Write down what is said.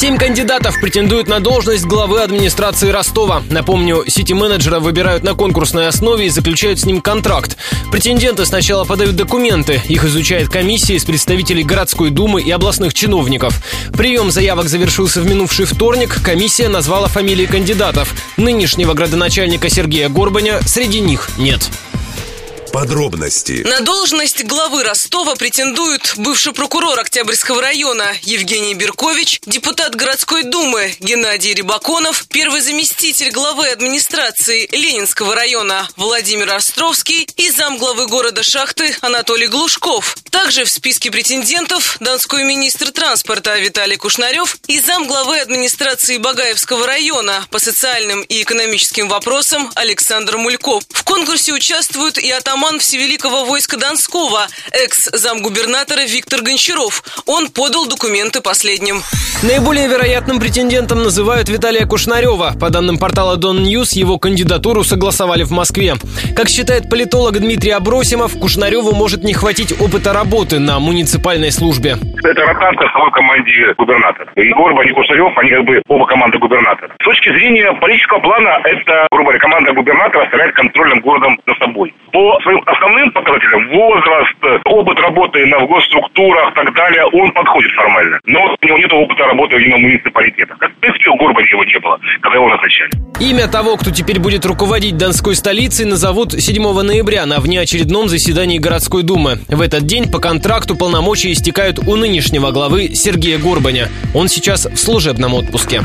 Семь кандидатов претендуют на должность главы администрации Ростова. Напомню, сити-менеджера выбирают на конкурсной основе и заключают с ним контракт. Претенденты сначала подают документы. Их изучает комиссия из представителей городской думы и областных чиновников. Прием заявок завершился в минувший вторник. Комиссия назвала фамилии кандидатов. Нынешнего градоначальника Сергея Горбаня среди них нет. Подробности. На должность главы Ростова претендуют бывший прокурор Октябрьского района Евгений Беркович, депутат городской думы Геннадий Рибаконов, первый заместитель главы администрации Ленинского района Владимир Островский и замглавы города Шахты Анатолий Глушков. Также в списке претендентов донской министр транспорта Виталий Кушнарев и замглавы администрации Багаевского района по социальным и экономическим вопросам Александр Мульков. В конкурсе участвуют и атаман Всевеликого войска Донского, экс-замгубернатора Виктор Гончаров. Он подал документы последним. Наиболее вероятным претендентом называют Виталия Кушнарева. По данным портала DonNews, его кандидатуру согласовали в Москве. Как считает политолог Дмитрий Абросимов, Кушнареву может не хватить опыта работы на муниципальной службе. Это ротация в команде губернатора. И Горбан и Кушнарев, они как бы оба команды губернатора. С точки зрения политического плана, это, грубо говоря, команда губернатора оставляет контролем городом за собой. По своим основным показателям, возраст, опыт работы на госструктурах и так далее, он подходит формально. Но у него нет опыта работы в муниципалитетах. Как, в принципе, Горбани его не было, когда его назначали. Имя того, кто теперь будет руководить Донской столицей, назовут 7 ноября на внеочередном заседании городской думы. В этот день по контракту полномочия истекают у нынешнего главы Сергея Горбаня. Он сейчас в служебном отпуске.